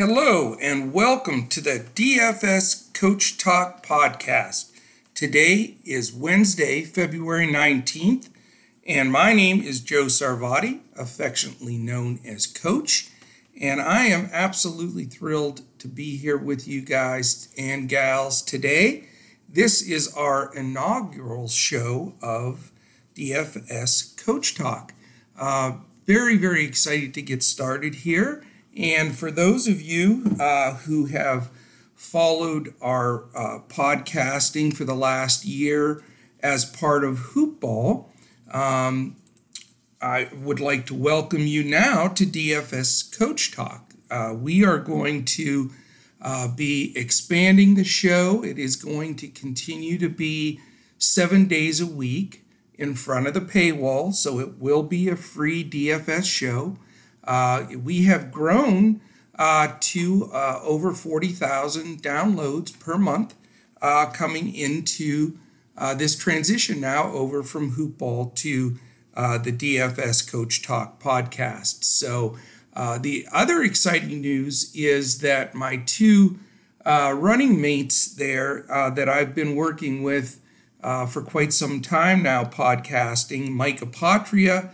Hello, and welcome to the DFS Coach Talk podcast. Today is Wednesday, February 19th, and my name is Joe Sarvadi, affectionately known as Coach, and I am absolutely thrilled to be here with you guys and gals today. This is our inaugural show of DFS Coach Talk. Uh, very, very excited to get started here. And for those of you uh, who have followed our uh, podcasting for the last year as part of Hoopball, um, I would like to welcome you now to DFS Coach Talk. Uh, we are going to uh, be expanding the show. It is going to continue to be seven days a week in front of the paywall, so it will be a free DFS show. Uh, we have grown uh, to uh, over 40,000 downloads per month uh, coming into uh, this transition now over from Hoopball to uh, the DFS Coach Talk podcast. So, the other exciting news is that my two running mates there that I've been working with for quite some time now, podcasting, Mike Apotria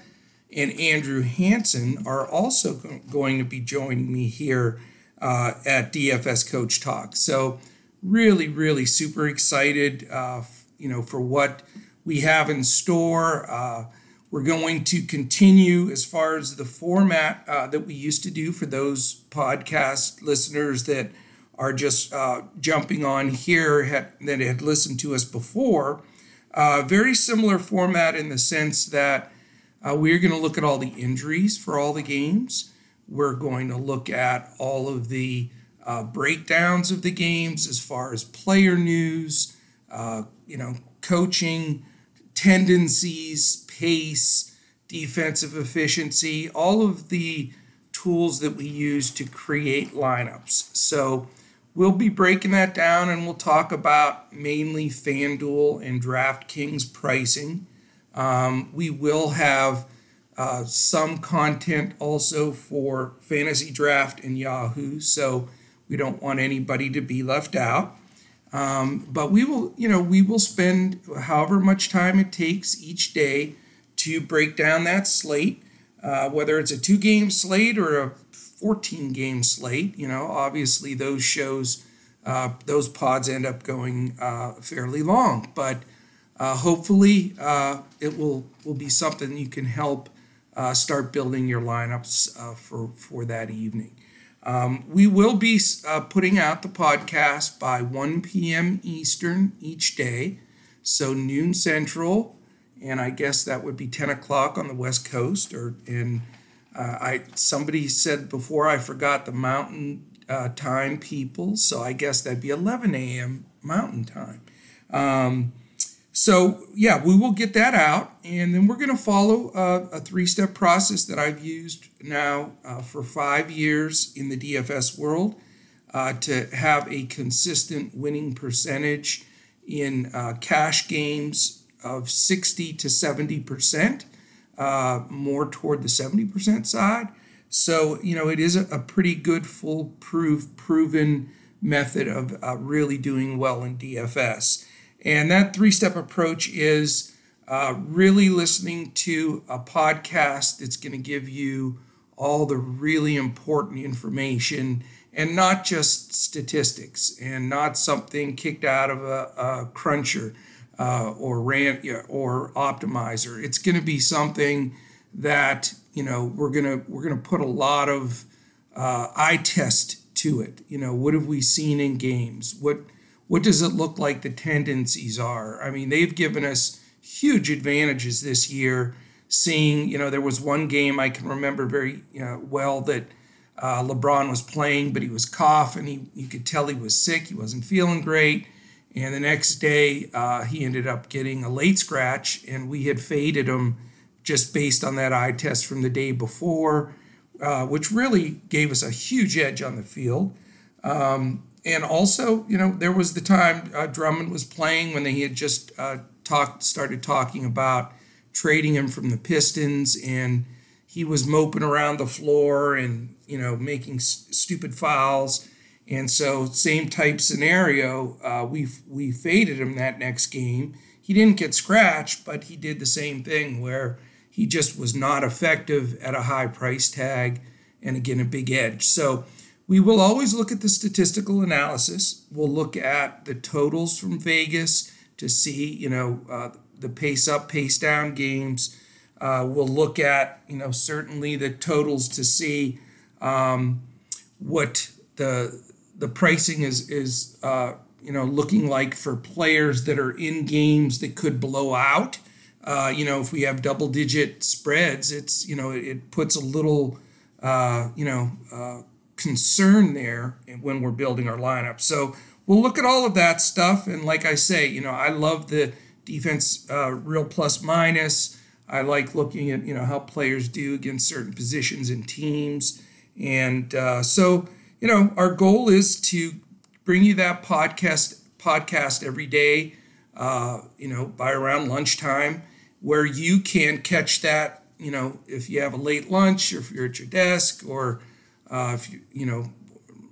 and Andrew Hanson are also going to be joining me here uh, at DFS Coach Talk. So, really, really super excited, uh, you know, for what we have in store. Uh, we're going to continue as far as the format uh, that we used to do for those podcast listeners that are just uh, jumping on here had, that had listened to us before. Uh, very similar format in the sense that uh, we're going to look at all the injuries for all the games. We're going to look at all of the uh, breakdowns of the games as far as player news, uh, you know, coaching tendencies, pace, defensive efficiency, all of the tools that we use to create lineups. So we'll be breaking that down and we'll talk about mainly FanDuel and DraftKings pricing. Um, we will have uh, some content also for Fantasy Draft and Yahoo, so we don't want anybody to be left out. Um, but we will, you know, we will spend however much time it takes each day to break down that slate, uh, whether it's a two game slate or a 14 game slate. You know, obviously those shows, uh, those pods end up going uh, fairly long, but uh, hopefully, uh, it will will be something you can help uh, start building your lineups uh, for for that evening. Um, we will be uh, putting out the podcast by 1 p.m. Eastern each day, so noon Central, and I guess that would be 10 o'clock on the West Coast. Or in uh, I somebody said before I forgot the Mountain Time people, so I guess that'd be 11 a.m. Mountain Time. Um, so, yeah, we will get that out. And then we're going to follow uh, a three step process that I've used now uh, for five years in the DFS world uh, to have a consistent winning percentage in uh, cash games of 60 to 70%, uh, more toward the 70% side. So, you know, it is a, a pretty good, foolproof, proven method of uh, really doing well in DFS. And that three step approach is uh, really listening to a podcast that's going to give you all the really important information and not just statistics and not something kicked out of a, a cruncher uh, or ran or optimizer. It's going to be something that you know we're gonna we're gonna put a lot of uh, eye test to it. You know, what have we seen in games? What what does it look like the tendencies are? I mean, they've given us huge advantages this year. Seeing, you know, there was one game I can remember very you know, well that uh, LeBron was playing, but he was coughing. He, you could tell he was sick. He wasn't feeling great. And the next day, uh, he ended up getting a late scratch, and we had faded him just based on that eye test from the day before, uh, which really gave us a huge edge on the field. Um, and also, you know, there was the time uh, Drummond was playing when he had just uh, talked, started talking about trading him from the Pistons, and he was moping around the floor and you know making s- stupid fouls. And so, same type scenario. Uh, we we faded him that next game. He didn't get scratched, but he did the same thing where he just was not effective at a high price tag, and again a big edge. So we will always look at the statistical analysis. We'll look at the totals from Vegas to see, you know, uh, the pace up, pace down games. Uh, we'll look at, you know, certainly the totals to see um, what the the pricing is is uh, you know looking like for players that are in games that could blow out. Uh, you know, if we have double digit spreads, it's you know it puts a little uh, you know uh, concern there when we're building our lineup. So we'll look at all of that stuff. And like I say, you know, I love the defense uh, real plus minus. I like looking at you know how players do against certain positions and teams. And uh, so you know our goal is to bring you that podcast podcast every day. Uh, you know by around lunchtime, where you can catch that. You know if you have a late lunch, or if you're at your desk, or uh, if you you know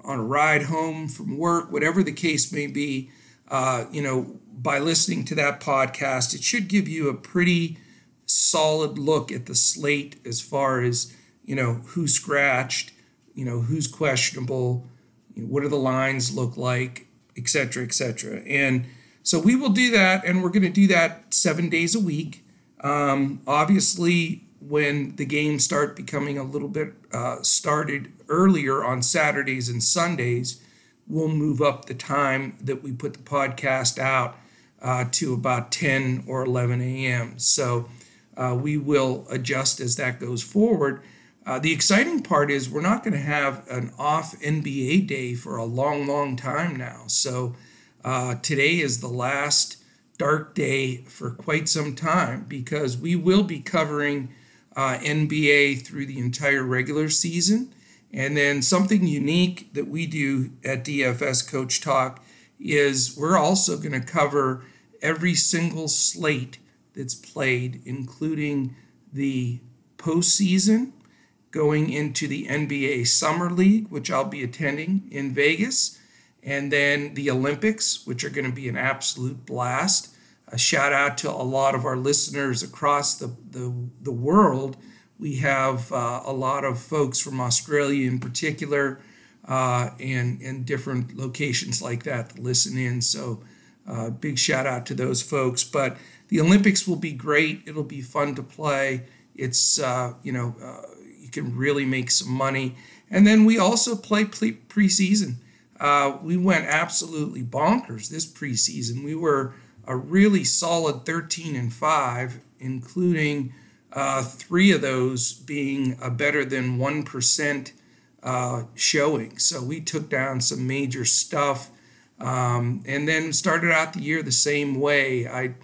on a ride home from work, whatever the case may be, uh, you know by listening to that podcast, it should give you a pretty solid look at the slate as far as you know who scratched, you know who's questionable, you know, what do the lines look like, et cetera, et cetera. And so we will do that, and we're going to do that seven days a week. Um, obviously, when the games start becoming a little bit uh, started earlier on Saturdays and Sundays, we'll move up the time that we put the podcast out uh, to about 10 or 11 a.m. So uh, we will adjust as that goes forward. Uh, the exciting part is we're not going to have an off NBA day for a long, long time now. So uh, today is the last dark day for quite some time because we will be covering uh, NBA through the entire regular season. And then something unique that we do at DFS Coach Talk is we're also going to cover every single slate that's played, including the postseason, going into the NBA Summer League, which I'll be attending in Vegas, and then the Olympics, which are going to be an absolute blast a shout out to a lot of our listeners across the, the, the world. We have uh, a lot of folks from Australia in particular uh, and, and different locations like that that listen in. So, uh, big shout out to those folks. But the Olympics will be great. It'll be fun to play. It's, uh, you know, uh, you can really make some money. And then we also play pre- preseason. Uh, we went absolutely bonkers this preseason. We were a really solid 13 and 5, including uh, three of those being a better than 1% uh, showing. So we took down some major stuff um, and then started out the year the same way. I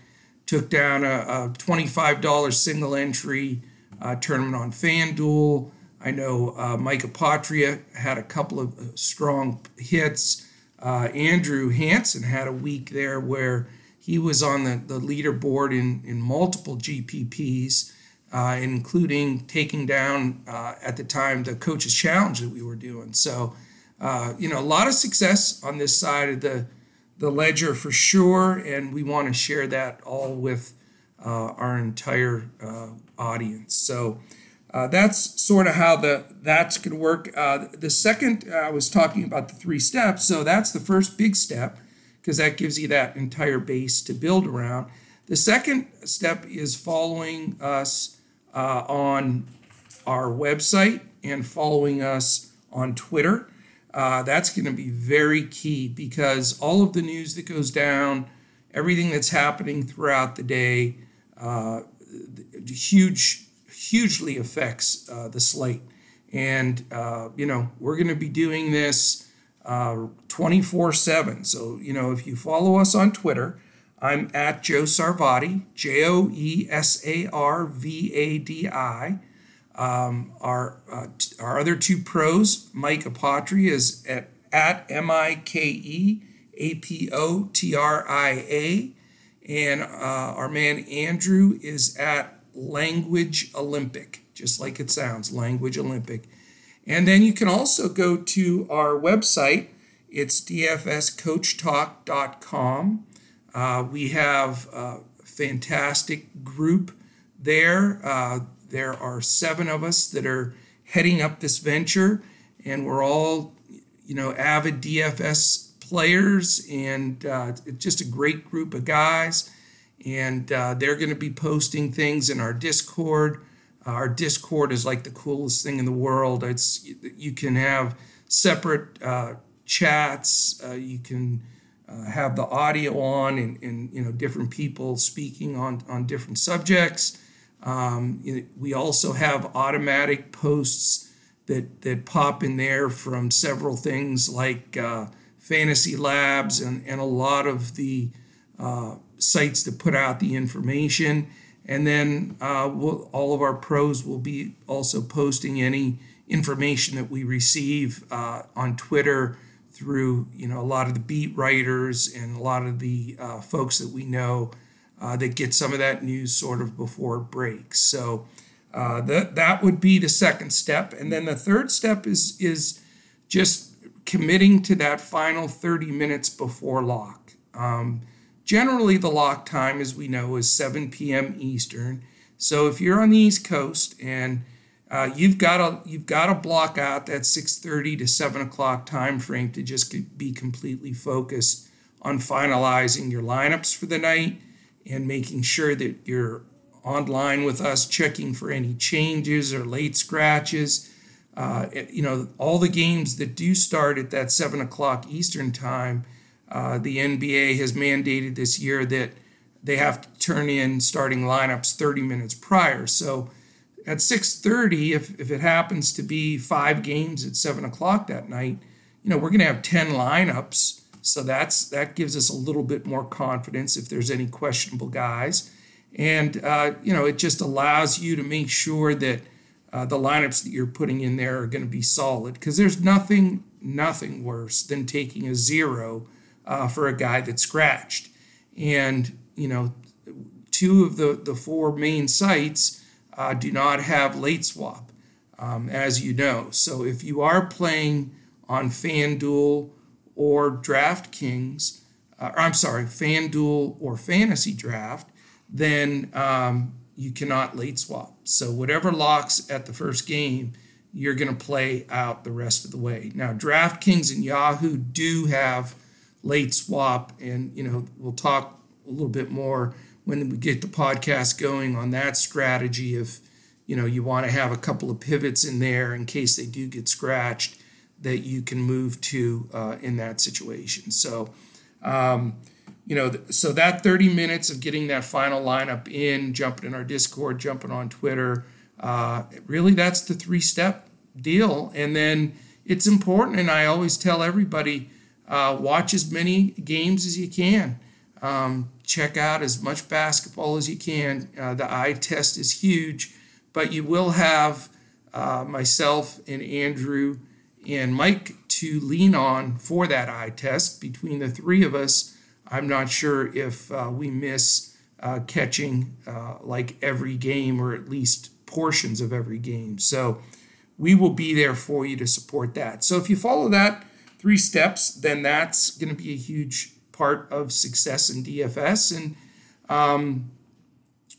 took down a, a $25 single entry uh, tournament on FanDuel. I know uh, Mike Apotria had a couple of uh, strong hits. Uh, Andrew Hanson had a week there where he was on the, the leaderboard in, in multiple GPPs, uh, including taking down uh, at the time the coaches challenge that we were doing. So, uh, you know, a lot of success on this side of the the ledger for sure, and we want to share that all with uh, our entire uh, audience. So. Uh, that's sort of how the that's going to work. the second, I was talking about the three steps. So that's the first big step because that gives you that entire base to build around. The second step is following us uh, on our website and following us on Twitter. Uh, that's going to be very key because all of the news that goes down, everything that's happening throughout the day, uh, huge, hugely affects uh, the slate. And, uh, you know, we're going to be doing this 24 7. So, you know, if you follow us on Twitter, I'm at Joe Sarvadi, J O E S A R V A D I. Um, our, uh, our other two pros, Mike Apotria, is at, at M I K E A P O T R I A. And uh, our man Andrew is at Language Olympic just like it sounds, Language Olympic. And then you can also go to our website. It's dfscoachtalk.com. Uh, we have a fantastic group there. Uh, there are seven of us that are heading up this venture, and we're all, you know, avid DFS players, and uh, it's just a great group of guys. And uh, they're going to be posting things in our Discord. Our Discord is like the coolest thing in the world. It's you can have separate uh, chats. Uh, you can uh, have the audio on, and, and you know different people speaking on on different subjects. Um, we also have automatic posts that, that pop in there from several things like uh, Fantasy Labs and, and a lot of the uh, sites that put out the information. And then uh, we'll, all of our pros will be also posting any information that we receive uh, on Twitter through you know a lot of the beat writers and a lot of the uh, folks that we know uh, that get some of that news sort of before it breaks. So uh, that that would be the second step, and then the third step is is just committing to that final 30 minutes before lock. Um, generally, the lock time, as we know, is 7 p.m. Eastern. So if you're on the East Coast and uh, you've got to you've got to block out that 6:30 to 7 o'clock time frame to just be completely focused on finalizing your lineups for the night and making sure that you're online with us, checking for any changes or late scratches. Uh, you know, all the games that do start at that seven o'clock Eastern time, uh, the NBA has mandated this year that they have to turn in starting lineups 30 minutes prior. So at 6:30, if if it happens to be five games at seven o'clock that night, you know, we're going to have 10 lineups. So that's that gives us a little bit more confidence if there's any questionable guys, and uh, you know it just allows you to make sure that uh, the lineups that you're putting in there are going to be solid. Because there's nothing nothing worse than taking a zero uh, for a guy that's scratched, and you know two of the the four main sites uh, do not have late swap, um, as you know. So if you are playing on FanDuel or DraftKings, uh, I'm sorry, FanDuel or Fantasy Draft, then um, you cannot late swap. So whatever locks at the first game, you're going to play out the rest of the way. Now, DraftKings and Yahoo do have late swap, and you know we'll talk a little bit more when we get the podcast going on that strategy. If you know you want to have a couple of pivots in there in case they do get scratched, that you can move to uh, in that situation. So, um, you know, so that 30 minutes of getting that final lineup in, jumping in our Discord, jumping on Twitter, uh, really that's the three step deal. And then it's important, and I always tell everybody uh, watch as many games as you can. Um, check out as much basketball as you can. Uh, the eye test is huge, but you will have uh, myself and Andrew and Mike to lean on for that eye test. Between the three of us, I'm not sure if uh, we miss uh, catching uh, like every game or at least portions of every game. So we will be there for you to support that. So if you follow that three steps, then that's going to be a huge part of success in DFS. And um,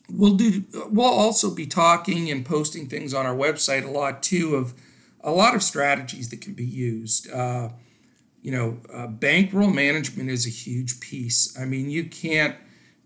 we'll do. We'll also be talking and posting things on our website a lot too of a lot of strategies that can be used. Uh, you know, uh, bankroll management is a huge piece. I mean, you can't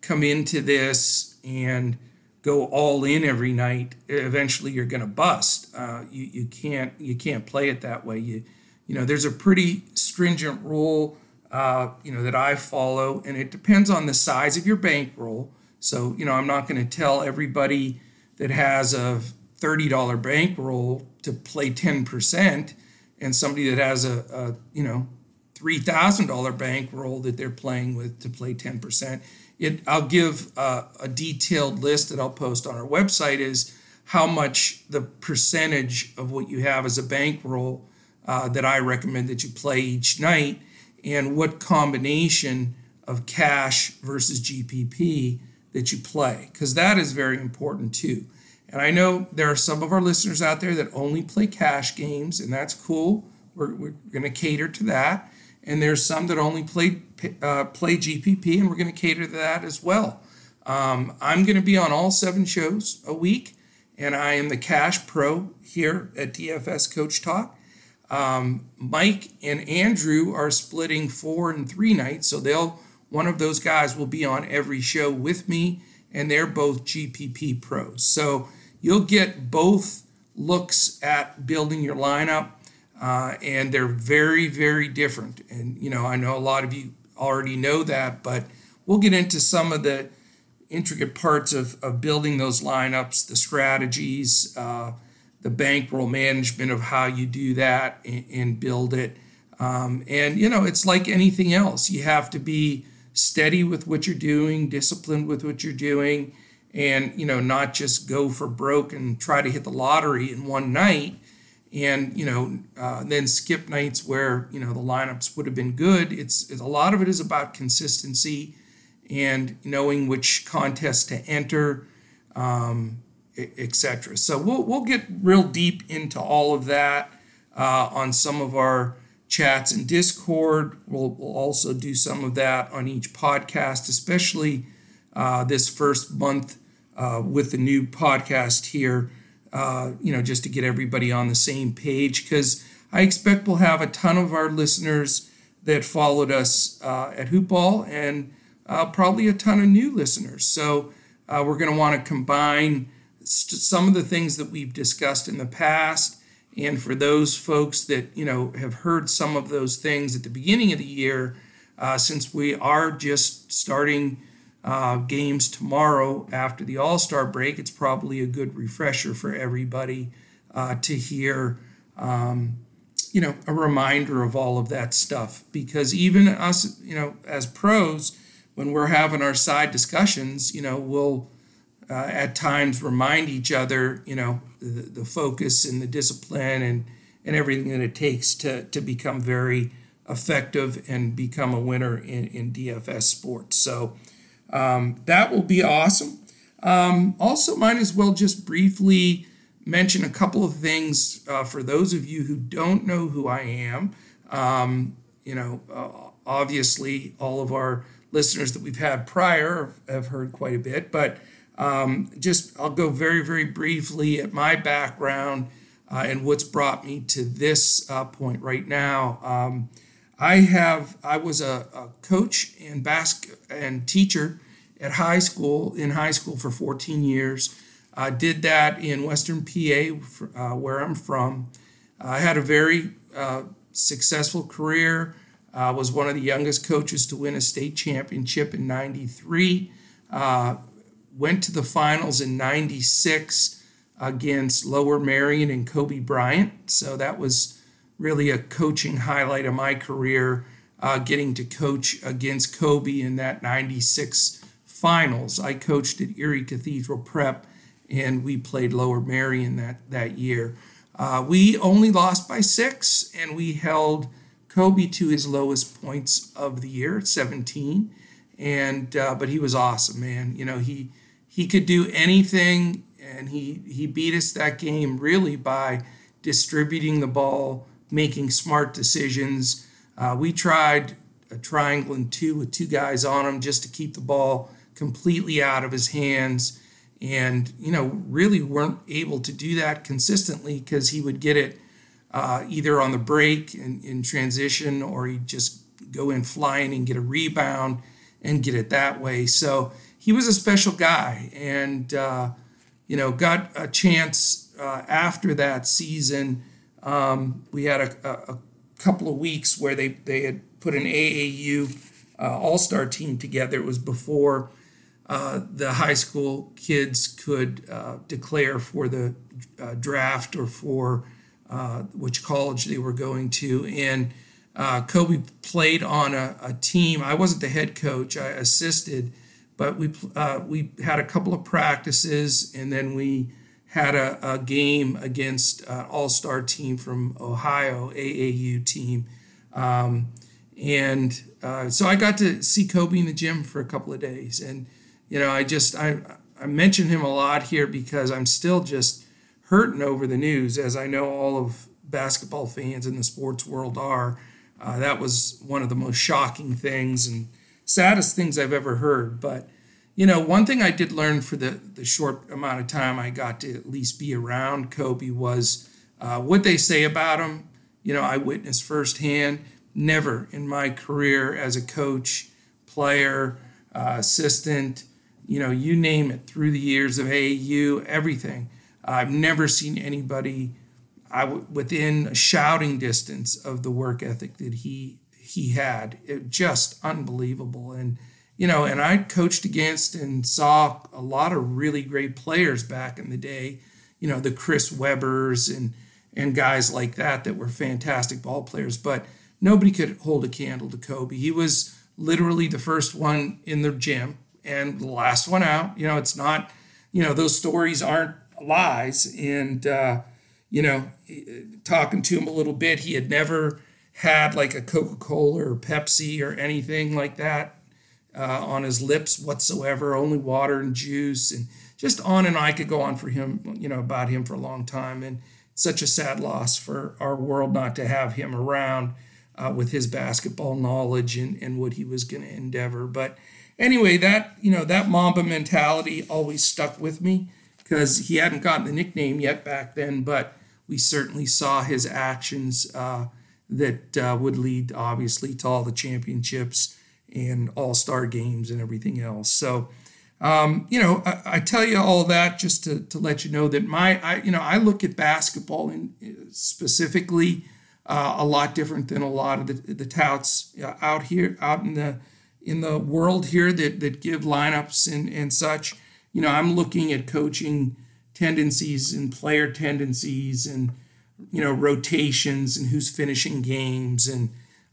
come into this and go all in every night. Eventually, you're going to bust. Uh, you you can't you can't play it that way. You you know, there's a pretty stringent rule. Uh, you know that I follow, and it depends on the size of your bankroll. So you know, I'm not going to tell everybody that has a $30 bankroll to play 10% and somebody that has a, a you know $3000 bankroll that they're playing with to play 10% it i'll give uh, a detailed list that i'll post on our website is how much the percentage of what you have as a bankroll uh, that i recommend that you play each night and what combination of cash versus gpp that you play because that is very important too And I know there are some of our listeners out there that only play cash games, and that's cool. We're, we're going to cater to that. And there's some that only play uh, play GPP, and we're going to cater to that as well. Um, I'm going to be on all seven shows a week, and I am the cash pro here at DFS Coach Talk. Um, Mike and Andrew are splitting four and three nights, so they'll one of those guys will be on every show with me, and they're both GPP pros. So you'll get both looks at building your lineup, uh, and they're very, very different. And you know, I know a lot of you already know that, but we'll get into some of the intricate parts of, of building those lineups, the strategies. Uh, the bankroll management of how you do that and, and build it. Um, and, you know, it's like anything else. You have to be steady with what you're doing, disciplined with what you're doing, and, you know, not just go for broke and try to hit the lottery in one night and, you know, uh, then skip nights where, you know, the lineups would have been good. It's, it's a lot of it is about consistency and knowing which contests to enter. Um, etc. So we'll we'll get real deep into all of that uh, on some of our chats in Discord. We'll, we'll also do some of that on each podcast, especially uh, this first month uh, with the new podcast here. Uh, you know, just to get everybody on the same page, because I expect we'll have a ton of our listeners that followed us uh, at Hoopball and uh, probably a ton of new listeners. So we're going to want to combine some of the things that we've discussed in the past. And for those folks that you know have heard some of those things at the beginning of the year, uh, since we are just starting uh, games tomorrow after the All Star break, it's probably a good refresher for everybody uh, to hear, um, you know, a reminder of all of that stuff. Because even us, you know, as pros, when we're having our side discussions, you know, we'll uh, at times remind each other, you know, the, the focus and the discipline and, and everything that it takes to, to become very effective and become a winner in, in DFS sports. So um, that will be awesome. Um, also, might as well just briefly mention a couple of things uh, for those of you who don't know who I am. Um, you know, uh, obviously, all of our listeners that we've had prior have heard quite a bit, but um, just I'll go very, very briefly at my background uh, and what's brought me to this uh, point right now. Um, I have I was a, a coach and basket and teacher at high school in high school for 14 years. I did that in Western PA, uh, where I'm from. I had a very uh, successful career. I was one of the youngest coaches to win a state championship in '93 went to the finals in 96 against Lower Merion and Kobe Bryant. So that was really a coaching highlight of my career, uh, getting to coach against Kobe in that 96 finals. I coached at Erie Cathedral Prep and we played Lower Merion that, that year. Uh, we only lost by six and we held Kobe to his lowest points of the year, 17. And uh, but he was awesome, man. You know, he he could do anything, and he he beat us that game really by distributing the ball, making smart decisions. Uh, we tried a triangle and two with two guys on him just to keep the ball completely out of his hands, and you know really weren't able to do that consistently because he would get it uh, either on the break in, in transition or he'd just go in flying and get a rebound and get it that way. So he was a special guy, and uh, you know, got a chance uh, after that season. Um, we had a, a, a, couple of weeks where they they had put an AAU uh, All Star team together. It was before uh, the high school kids could uh, declare for the uh, draft or for which college they were going to, and. Kobe played on a, a team. I wasn't the head coach. I assisted, but we uh, we had a couple of practices, and then we had a, a game against an all-star team from Ohio, AAU team, um, and uh, so I got to see Kobe in the gym for a couple of days, and you know I just I I I mention him a lot here because I'm still just hurting over the news, as I know all of basketball fans in the sports world are. Uh, that was one of the most shocking things. And saddest things I've ever heard. But, you know, one thing I did learn for the, the short amount of time I got to at least be around Kobe was uh, what they say about him. You know, I witnessed firsthand. Never in my career as a coach, player, uh, assistant, you know, you name it, through the years of AAU, everything. I've never seen anybody I w- within shouting distance of the work ethic that he he had. It just unbelievable. And you know, and I coached against and saw a lot of really great players back in the day. You know, the Chris Webbers and and guys like that that were fantastic ball players, but nobody could hold a candle to Kobe. He was literally the first one in the gym and the last one out. You know, it's not, you know, those stories aren't lies. And, uh, you know, talking to him a little bit, he had never had like a Coca Cola or Pepsi or anything like that uh, on his lips whatsoever, only water and juice. And just on and on. I could go on for him, you know, about him for a long time. And such a sad loss for our world not to have him around uh, with his basketball knowledge and, and what he was going to endeavor. But anyway, that, you know, that Mamba mentality always stuck with me because he hadn't gotten the nickname yet back then, but we certainly saw his actions uh, that uh, would lead, obviously, to all the championships and all star games and everything else. So, um, you know, I, I, tell you all that just to, to let you know that my, I, you know, I look at basketball in, specifically uh, a lot different than a lot of the, the touts uh, out here, out in the in the world here that that give lineups and and such. You know, I'm looking at coaching tendencies and player tendencies and you know rotations and who's finishing games and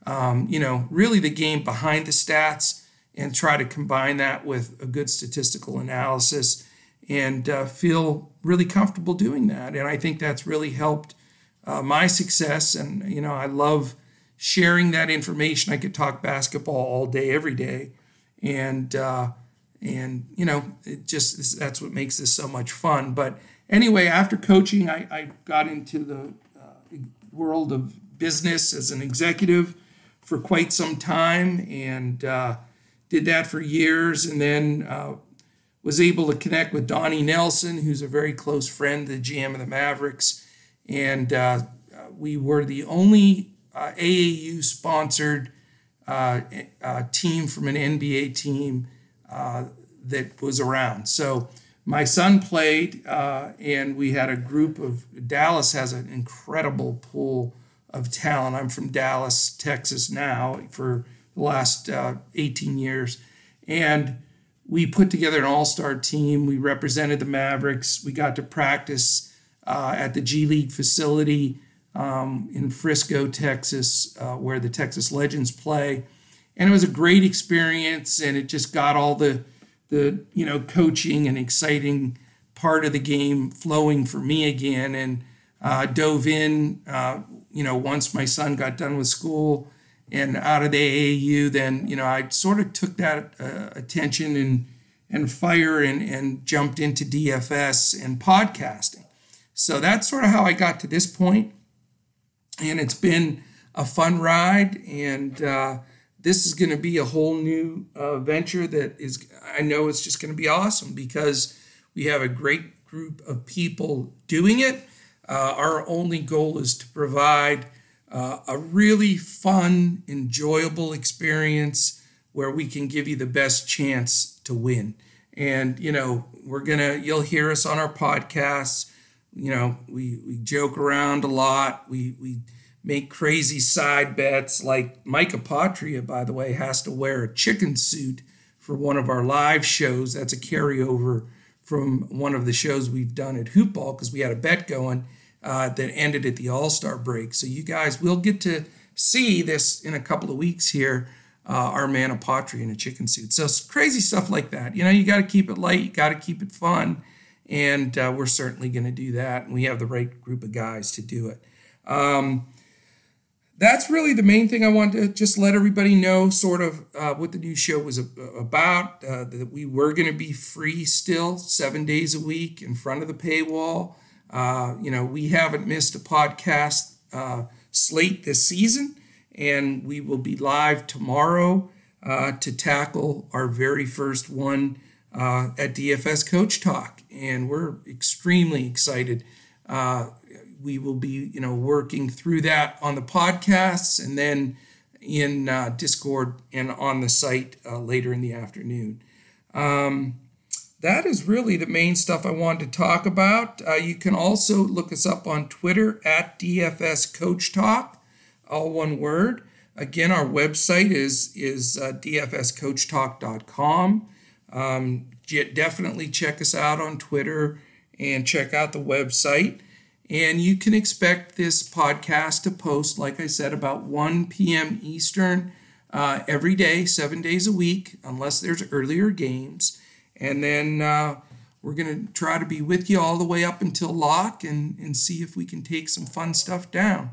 um, you know really the game behind the stats and try to combine that with a good statistical analysis and uh, feel really comfortable doing that and i think that's really helped uh, my success. And, you know, I love sharing that information. I could talk basketball all day, every day. And, uh, and you know, it just that's what makes this so much fun. But anyway, after coaching, I, I got into the uh, world of business as an executive for quite some time and uh, did that for years. And then uh, was able to connect with Donnie Nelson, who's a very close friend, the GM of the Mavericks and uh, we were the only uh, AAU sponsored uh, uh, team from an NBA team uh, that was around. So my son played, and we had a group of Dallas has an incredible pool of talent. I'm from Dallas, Texas now for the last 18 years, and we put together an all-star team. We represented the Mavericks. We got to practice uh, at the G League facility um, in Frisco, Texas, uh, where the Texas Legends play. And it was a great experience, and it just got all the the you know coaching and exciting part of the game flowing for me again, and uh, dove in. Uh, you know, once my son got done with school and out of the AAU, then you know I sort of took that uh, attention and and fire and and jumped into DFS and podcasting. So that's sort of how I got to this. And it's been a fun ride. And uh, this is going to be a whole new uh, venture that is, I know it's just going to be awesome because we have a great group of people doing it. Uh, our only goal is to provide uh, a really fun, enjoyable experience where we can give you the best chance to win. And, you know, we're to, you'll hear us on our podcasts you know, we, we joke around a lot. We, we make crazy side bets. Like Mike Apotria, by the way, has to wear a chicken suit for one of our live shows. That's a carryover from one of the shows we've done at Hoopball because we had a bet going uh, that ended at the All Star break. So you guys will get to see this in a couple of weeks here. Uh, our man Apotria in a chicken suit. So crazy stuff like that. You know, you got to keep it light. You got to keep it fun and uh, we're certainly going to do that. And we have the right group of guys to do it. Um, that's really the main thing I wanted to just let everybody know sort of uh, what the new show was about. Uh, that we were going to be free still seven days a week in front of the paywall. Uh, you know, we haven't missed a podcast uh, slate this season, and we will be live tomorrow uh, to tackle our very first one uh, at DFS Coach Talk. And we're extremely excited we will be, you know, working through that on the podcasts and then in uh, Discord and on the site uh, later in the afternoon. Um, that is really the main stuff I wanted to talk about. Uh, you can also look us up on Twitter at DFS Coach Talk, all one word. Again, our website is is uh, dfscoachtalk.com. Um, definitely check us out on Twitter and check out the website. And you can expect this podcast to post, like I said, about 1 p.m. Eastern uh, every day, seven days a week, unless there's earlier games. And then uh, we're going to try to be with you all the way up until lock and, and see if we can take some fun stuff down.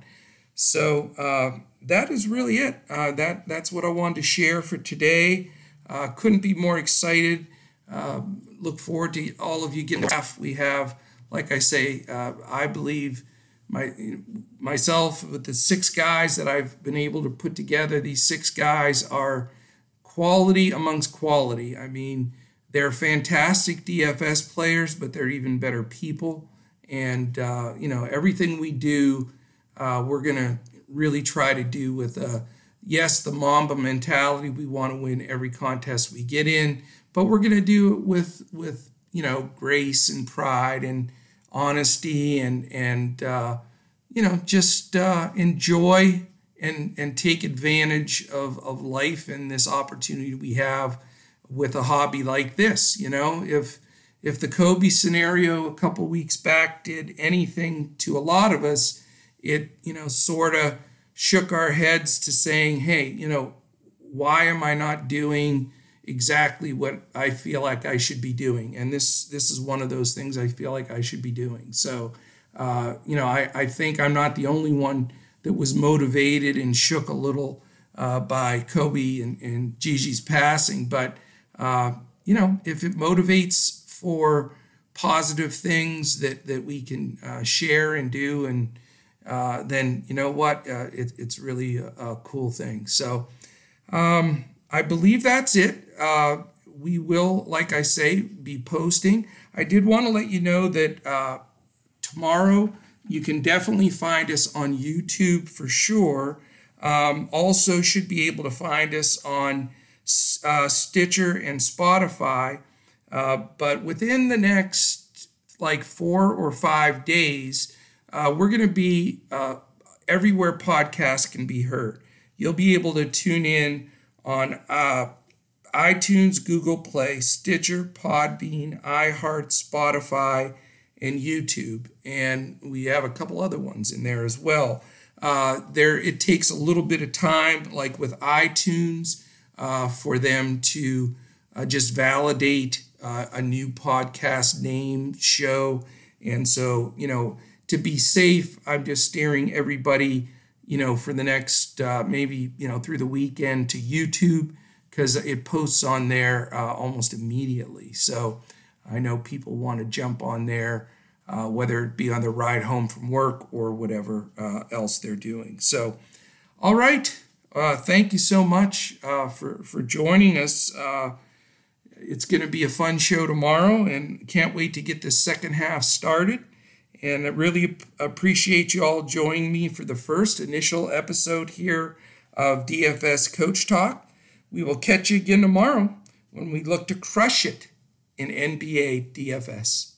So uh, that is really it. Uh, that That's what I wanted to share for today. Uh, couldn't be more excited. Uh, look forward to all of you getting off. We have like I say, uh, I believe my myself with the six guys that I've been able to put together. These six guys are quality amongst quality. I mean, they're fantastic DFS players, but they're even better people. And uh, you know, everything we do, uh, we're gonna really try to do with a uh, yes, the Mamba mentality. We want to win every contest we get in, but we're gonna do it with with you know grace and pride and honesty and and uh, you know just uh, enjoy and and take advantage of of life and this opportunity we have with a hobby like this. You know, if if the Kobe scenario a couple weeks back did anything to a lot of us, it you know sort of shook our heads to saying, hey, you know, why am I not doing exactly what I feel like I should be doing. And this this is one of those things I feel like I should be doing. So, uh, you know, I, I think I'm not the only one that was motivated and shook a little uh, by Kobe and, and Gigi's passing. But, uh, you know, if it motivates for positive things that, that we can uh, share and do, and uh, then, you know what, uh, it, it's really a, a, cool thing. So, um, I believe that's it. Uh, we will, like I say, be posting. I did want to let you know that uh, tomorrow you can definitely find us on YouTube for sure. Um, also, should be able to find us on uh, Stitcher and Spotify. Uh, but within the next like four or five days, uh, we're going to be uh, everywhere podcasts can be heard. You'll be able to tune in on uh, iTunes, Google Play, Stitcher, Podbean, iHeart, Spotify, and YouTube. And we have a couple other ones in there as well. Uh, there, it takes a little bit of time, like with iTunes, uh, for them to uh, just validate uh, a new podcast name, show. And so, you know, to be safe, I'm just steering everybody you know, for the next uh, maybe, you know, through the weekend to YouTube because it posts on there uh, almost immediately. So I know people want to jump on there, uh, whether it be on the ride home from work or whatever uh, else they're doing. So, all right. Uh, thank you so much uh, for, for joining us. it's going to be a fun show tomorrow and can't wait to get this second half started. And I really appreciate you all joining me for the first initial episode here of DFS Coach Talk. We will catch you again tomorrow when we look to crush it in NBA DFS.